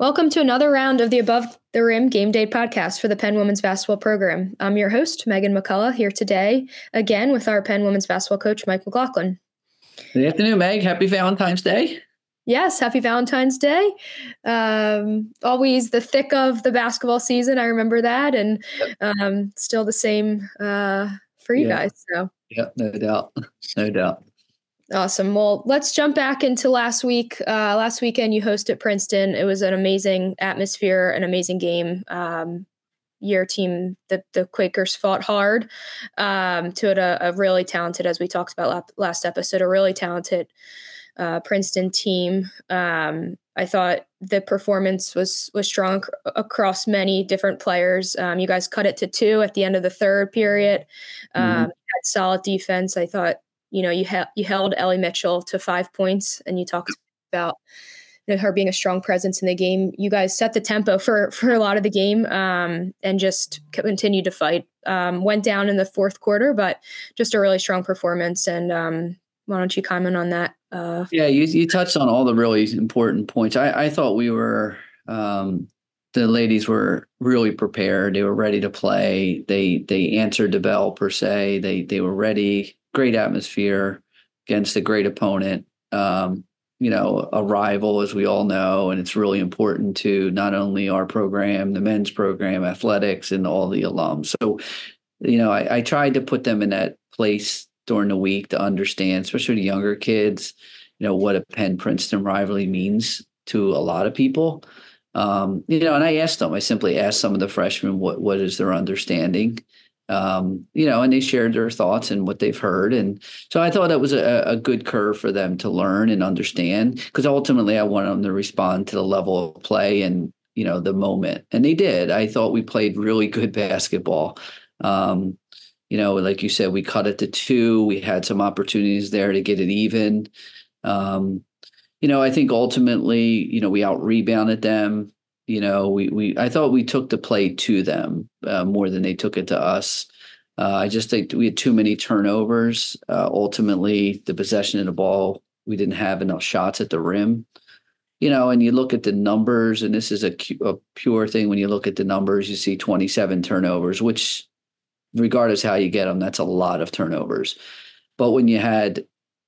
Welcome to another round of the Above the Rim Game Day podcast for the Penn Women's Basketball Program. I'm your host, Meghan McCullough, here today again with our Penn Women's Basketball coach, Mike McLaughlin. Good afternoon, Meg. Happy Valentine's Day. Yes, happy Valentine's Day. Um, always the thick of the basketball season. I remember that, and um, still the same uh, for you yeah. guys. So, yeah, no doubt, no doubt. Awesome. Well, let's jump back into last week. Uh, last weekend, you hosted Princeton. It was an amazing atmosphere, an amazing game. Um, your team, the the Quakers, fought hard um, to a, a, really talented, as we talked about last episode, a really talented uh, Princeton team. Um, I thought the performance was was strong ac- across many different players. Um, you guys cut it to two at the end of the third period. Mm-hmm. Had solid defense. I thought you know, you, you held Ellie Mitchell to five points, and you talked about you know, her being a strong presence in the game. You guys set the tempo for for a lot of the game, um, and just continued to fight. Um, went down in the fourth quarter, but just a really strong performance. And um, why don't you comment on that? Uh, yeah, you you touched on all the really important points. I, I thought we were um, the ladies were really prepared. They were ready to play. They they answered the bell per se. They they were ready great atmosphere against a great opponent. Um, you know, a rival, as we all know, and it's really important to not only our program, the men's program, athletics, and all the alums. So, you know, I, I tried to put them in that place during the week to understand, especially the younger kids, you know, what a Penn Princeton rivalry means to a lot of people. Um, you know, and I asked them, I simply asked some of the freshmen what what is their understanding um, you know, and they shared their thoughts and what they've heard. And so I thought that was a, a good curve for them to learn and understand because ultimately I wanted them to respond to the level of play and, you know, the moment. And they did. I thought we played really good basketball. Um, you know, like you said, we cut it to two. We had some opportunities there to get it even. Um, you know, I think ultimately, you know, we out rebounded them you know, we we I thought we took the play to them uh, more than they took it to us. Uh, I just think we had too many turnovers. Uh, ultimately, the possession of the ball, we didn't have enough shots at the rim. You know, and you look at the numbers, and this is a, a pure thing. When you look at the numbers, you see 27 turnovers, which, regardless how you get them, that's a lot of turnovers. But when you had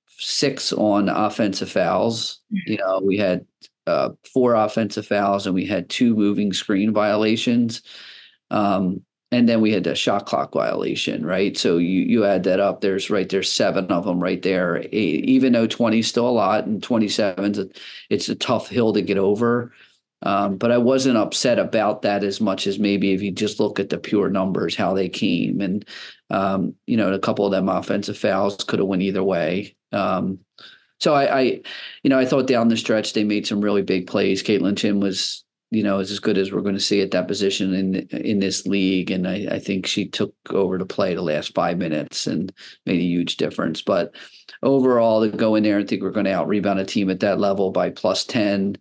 six on offensive fouls, you know, we had uh, four offensive fouls and we had two moving screen violations. Um, and then we had a shot clock violation, right? So you you add that up. There's right there's seven of them right there. Even though 20 is still a lot and 27 a, it's a tough hill to get over. Um, but I wasn't upset about that as much as maybe if you just look at the pure numbers, how they came, and um, you know, a couple of them offensive fouls could have went either way. Um, so I, I, you know, I thought down the stretch they made some really big plays. Kaitlyn Chen was, you know, as good as we're going to see at that position in in this league, and I, I think she took over to play the last five minutes and made a huge difference. But overall, to go in there and think we're going to out rebound a team at that level by plus ten,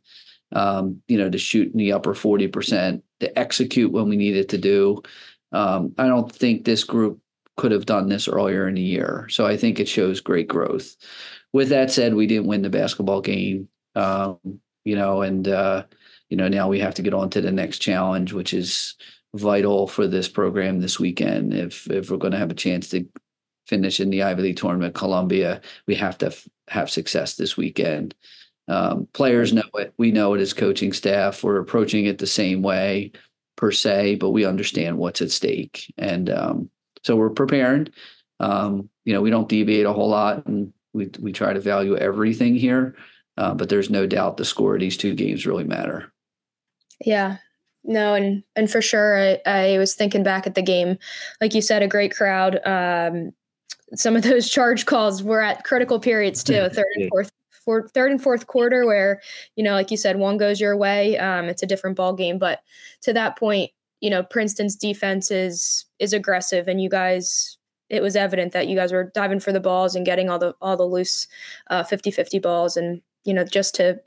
um, you know, to shoot in the upper forty percent, to execute when we needed to do. Um, I don't think this group could have done this earlier in the year. So I think it shows great growth with that said, we didn't win the basketball game. Um, you know, and uh, you know now we have to get on to the next challenge, which is vital for this program this weekend. If if we're going to have a chance to finish in the Ivy League tournament, Columbia, we have to f- have success this weekend. Um, players know it. We know it as coaching staff. We're approaching it the same way per se, but we understand what's at stake, and um, so we're preparing. Um, you know, we don't deviate a whole lot, and we we try to value everything here, uh, but there's no doubt the score of these two games really matter. Yeah, no, and and for sure, I, I was thinking back at the game, like you said, a great crowd. Um, some of those charge calls were at critical periods too, third and fourth, fourth, third and fourth quarter, where you know, like you said, one goes your way, um, it's a different ball game. But to that point, you know, Princeton's defense is is aggressive, and you guys it was evident that you guys were diving for the balls and getting all the all the loose uh, 50-50 balls and you know just to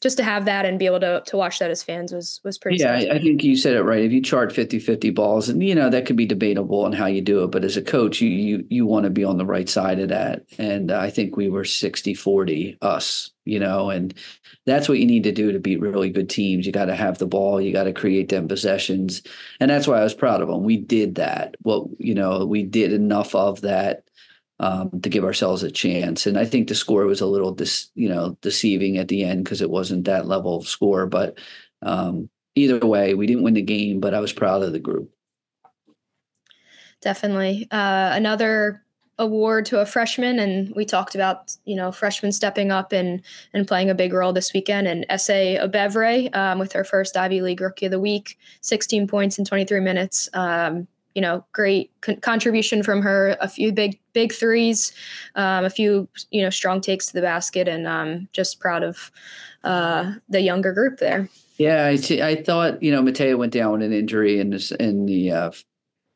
just to have that and be able to to watch that as fans was was pretty. Yeah, I, I, think you said it right. If you chart 50-50 balls, and you know that could be debatable on how you do it, but as a coach, you you you want to be on the right side of that. And I think we were 60-40 us, you know, and that's what you need to do to beat really good teams. You got to have the ball, you got to create them possessions, and that's why I was proud of them. We did that. Well, you know, we did enough of that um, to give ourselves a chance. And I think the score was a little, dis, you know, deceiving at the end because it wasn't that level of score. But um, either way, we didn't win the game, but I was proud of the group. Definitely. Uh, another award to a freshman, and we talked about you know freshmen stepping up and and playing a big role this weekend. And Ese Ogbevire um, with her first Ivy League Rookie of the Week, 16 points in 23 minutes. Um, you know, great con- contribution from her. A few big big threes, um, a few you know strong takes to the basket, and um, just proud of uh, the younger group there. Yeah, I, t- I thought you know Mataya went down with an injury in this in the uh,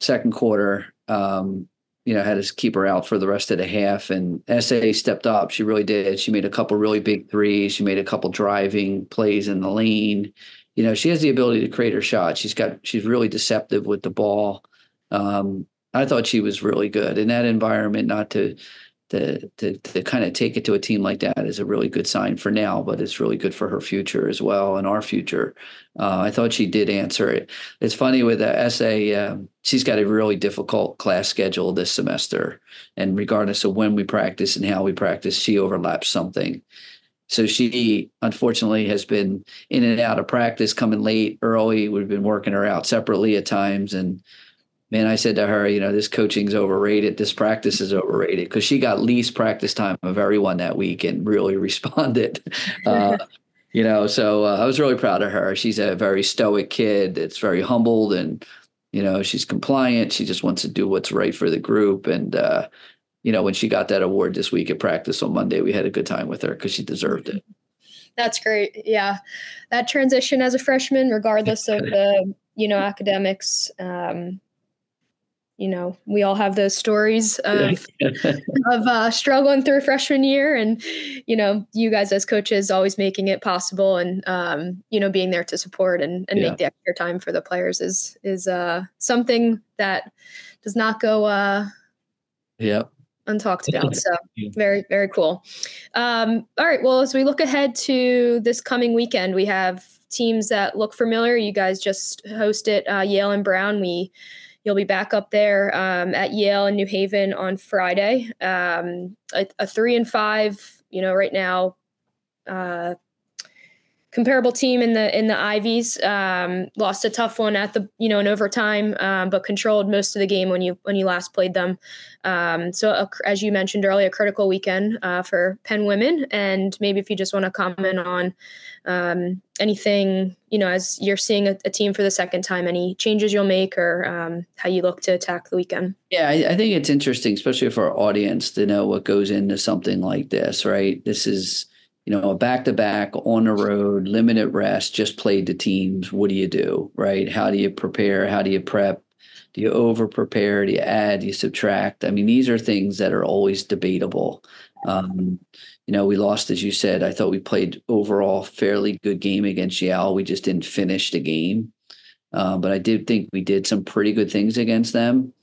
second quarter. Um, you know, had to keep her out for the rest of the half, and sa stepped up. She really did. She made a couple really big threes. She made a couple driving plays in the lane. You know, she has the ability to create her shot. She's got she's really deceptive with the ball. Um, I thought she was really good in that environment. Not to to to, to kind of take it to a team like that is a really good sign for now, but it's really good for her future as well and our future. Uh, I thought she did answer it. It's funny with the essay, um, she's got a really difficult class schedule this semester, and regardless of when we practice and how we practice, she overlaps something. So she unfortunately has been in and out of practice, coming late, early. We've been working her out separately at times, and man, I said to her, you know, this coaching's overrated. This practice is overrated because she got least practice time of everyone that week and really responded. Uh, you know, so uh, I was really proud of her. She's a very stoic kid. It's very humbled and, you know, she's compliant. She just wants to do what's right for the group. And, uh, you know, when she got that award this week at practice on Monday, we had a good time with her because she deserved it. That's great. Yeah. That transition as a freshman, regardless of the, you know, academics, um, you know, we all have those stories of of uh, struggling through freshman year, and you know, you guys as coaches always making it possible, and um, you know, being there to support and, and yeah. make the extra time for the players is is uh, something that does not go uh, yeah untalked about. So very very cool. Um, all right, well, as we look ahead to this coming weekend, we have teams that look familiar. You guys just hosted uh, Yale and Brown. We You'll be back up there um, at Yale and New Haven on Friday. Um, a, a, three and five, you know, right now, uh, comparable team in the in the Ivies. Um, lost a tough one at the you know in overtime, um, but controlled most of the game when you when you last played them. Um, so a, as you mentioned earlier, a critical weekend uh, for Penn women. And maybe if you just want to comment on um, anything you know as you're seeing a, a, team for the second time, any changes you'll make or um, how you look to attack the weekend. Yeah, I, I think it's interesting, especially for our audience, to know what goes into something like this. Right, this is you know, a back to back on the road, limited rest, just played the teams. What do you do? Right? How do you prepare? How do you prep? Do you over prepare? Do you add? Do you subtract? I mean, these are things that are always debatable. Um, you know, we lost, as you said. I thought we played overall fairly good game against Yale. We just didn't finish the game. Uh, but I did think we did some pretty good things against them.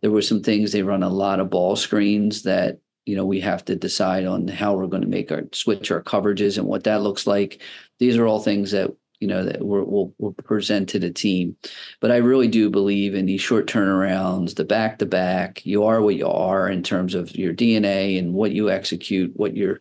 There were some things they run a lot of ball screens that you know we have to decide on how we're going to make our switch our coverages and what that looks like. These are all things that you know that we will we'll present to the team. But i really do believe in these short turnarounds the back to back you are what you are in terms of your dna and what you execute what you're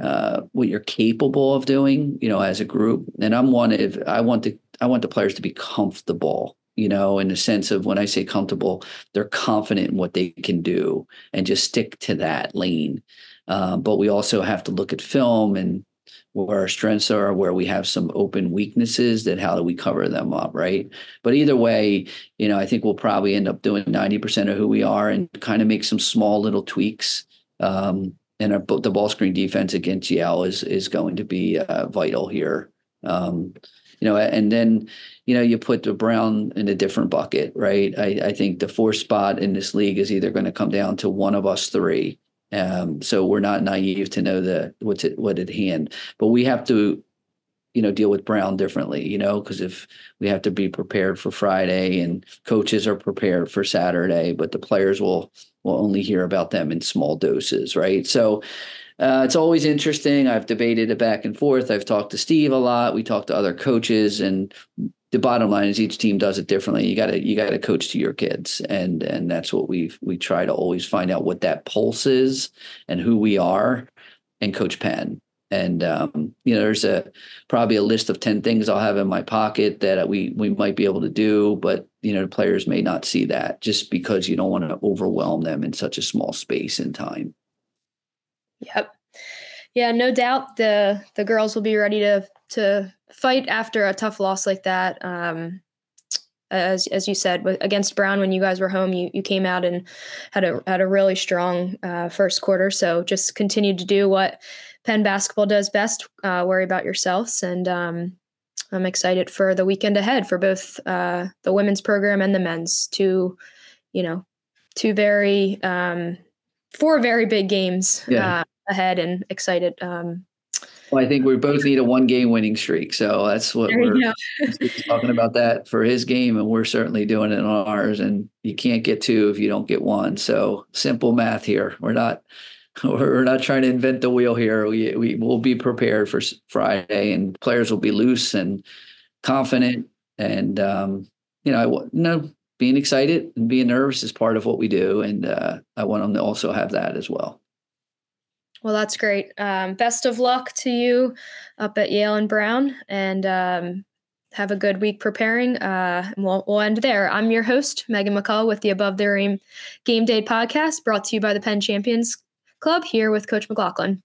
uh, what you're capable of doing you know as a group. And i'm one if i want the i want the players to be comfortable you know, in the sense of when I say comfortable, they're confident in what they can do and just stick to that lane. Uh, but we also have to look at film and where our strengths are, where we have some open weaknesses, that how do we cover them up, right? But either way, you know, I think we'll probably end up doing 90% of who we are and kind of make some small little tweaks. Um, and our, the ball screen defense against Yale is is going to be uh, vital here. Um, you know, and then you know you put the Brown in a different bucket, right? I, I think the fourth spot in this league is either going to come down to one of us three. Um, so we're not naive to know the what's it what at hand, but we have to you know deal with Brown differently, you know, because if we have to be prepared for Friday and coaches are prepared for Saturday, but the players will will only hear about them in small doses, right? So uh, it's always interesting. I've debated it back and forth. I've talked to Steve a lot. We talked to other coaches, and the bottom line is each team does it differently. You got to you got to coach to your kids, and and that's what we we try to always find out what that pulse is and who we are, and coach Penn. And um, you know, there's a probably a list of ten things I'll have in my pocket that we we might be able to do, but you know, the players may not see that just because you don't want to overwhelm them in such a small space and time. Yep. Yeah, no doubt the the girls will be ready to to fight after a tough loss like that. Um, as as you said against Brown when you guys were home, you you came out and had a had a really strong uh, first quarter. So just continue to do what Penn basketball does best. Uh, worry about yourselves, and um, I'm excited for the weekend ahead for both uh, the women's program and the men's. Two, you know, two very um, four very big games. Yeah. Uh, ahead and excited. Um, well, I think we both need a one game winning streak. So that's what we're talking about that for his game. And we're certainly doing it on ours. And you can't get two if you don't get one. So simple math here. We're not, we're not trying to invent the wheel here. We, we will be prepared for Friday and players will be loose and confident. And, um, you know, I, you know, being excited and being nervous is part of what we do. And uh, I want them to also have that as well. Well, that's great. Um, best of luck to you up at Yale and Brown, and um, have a good week preparing. Uh, and we'll, we'll end there. I'm your host, Meghan McCall, with the Above the Rim Game Day podcast, brought to you by the Penn Champions Club, here with Coach McLaughlin.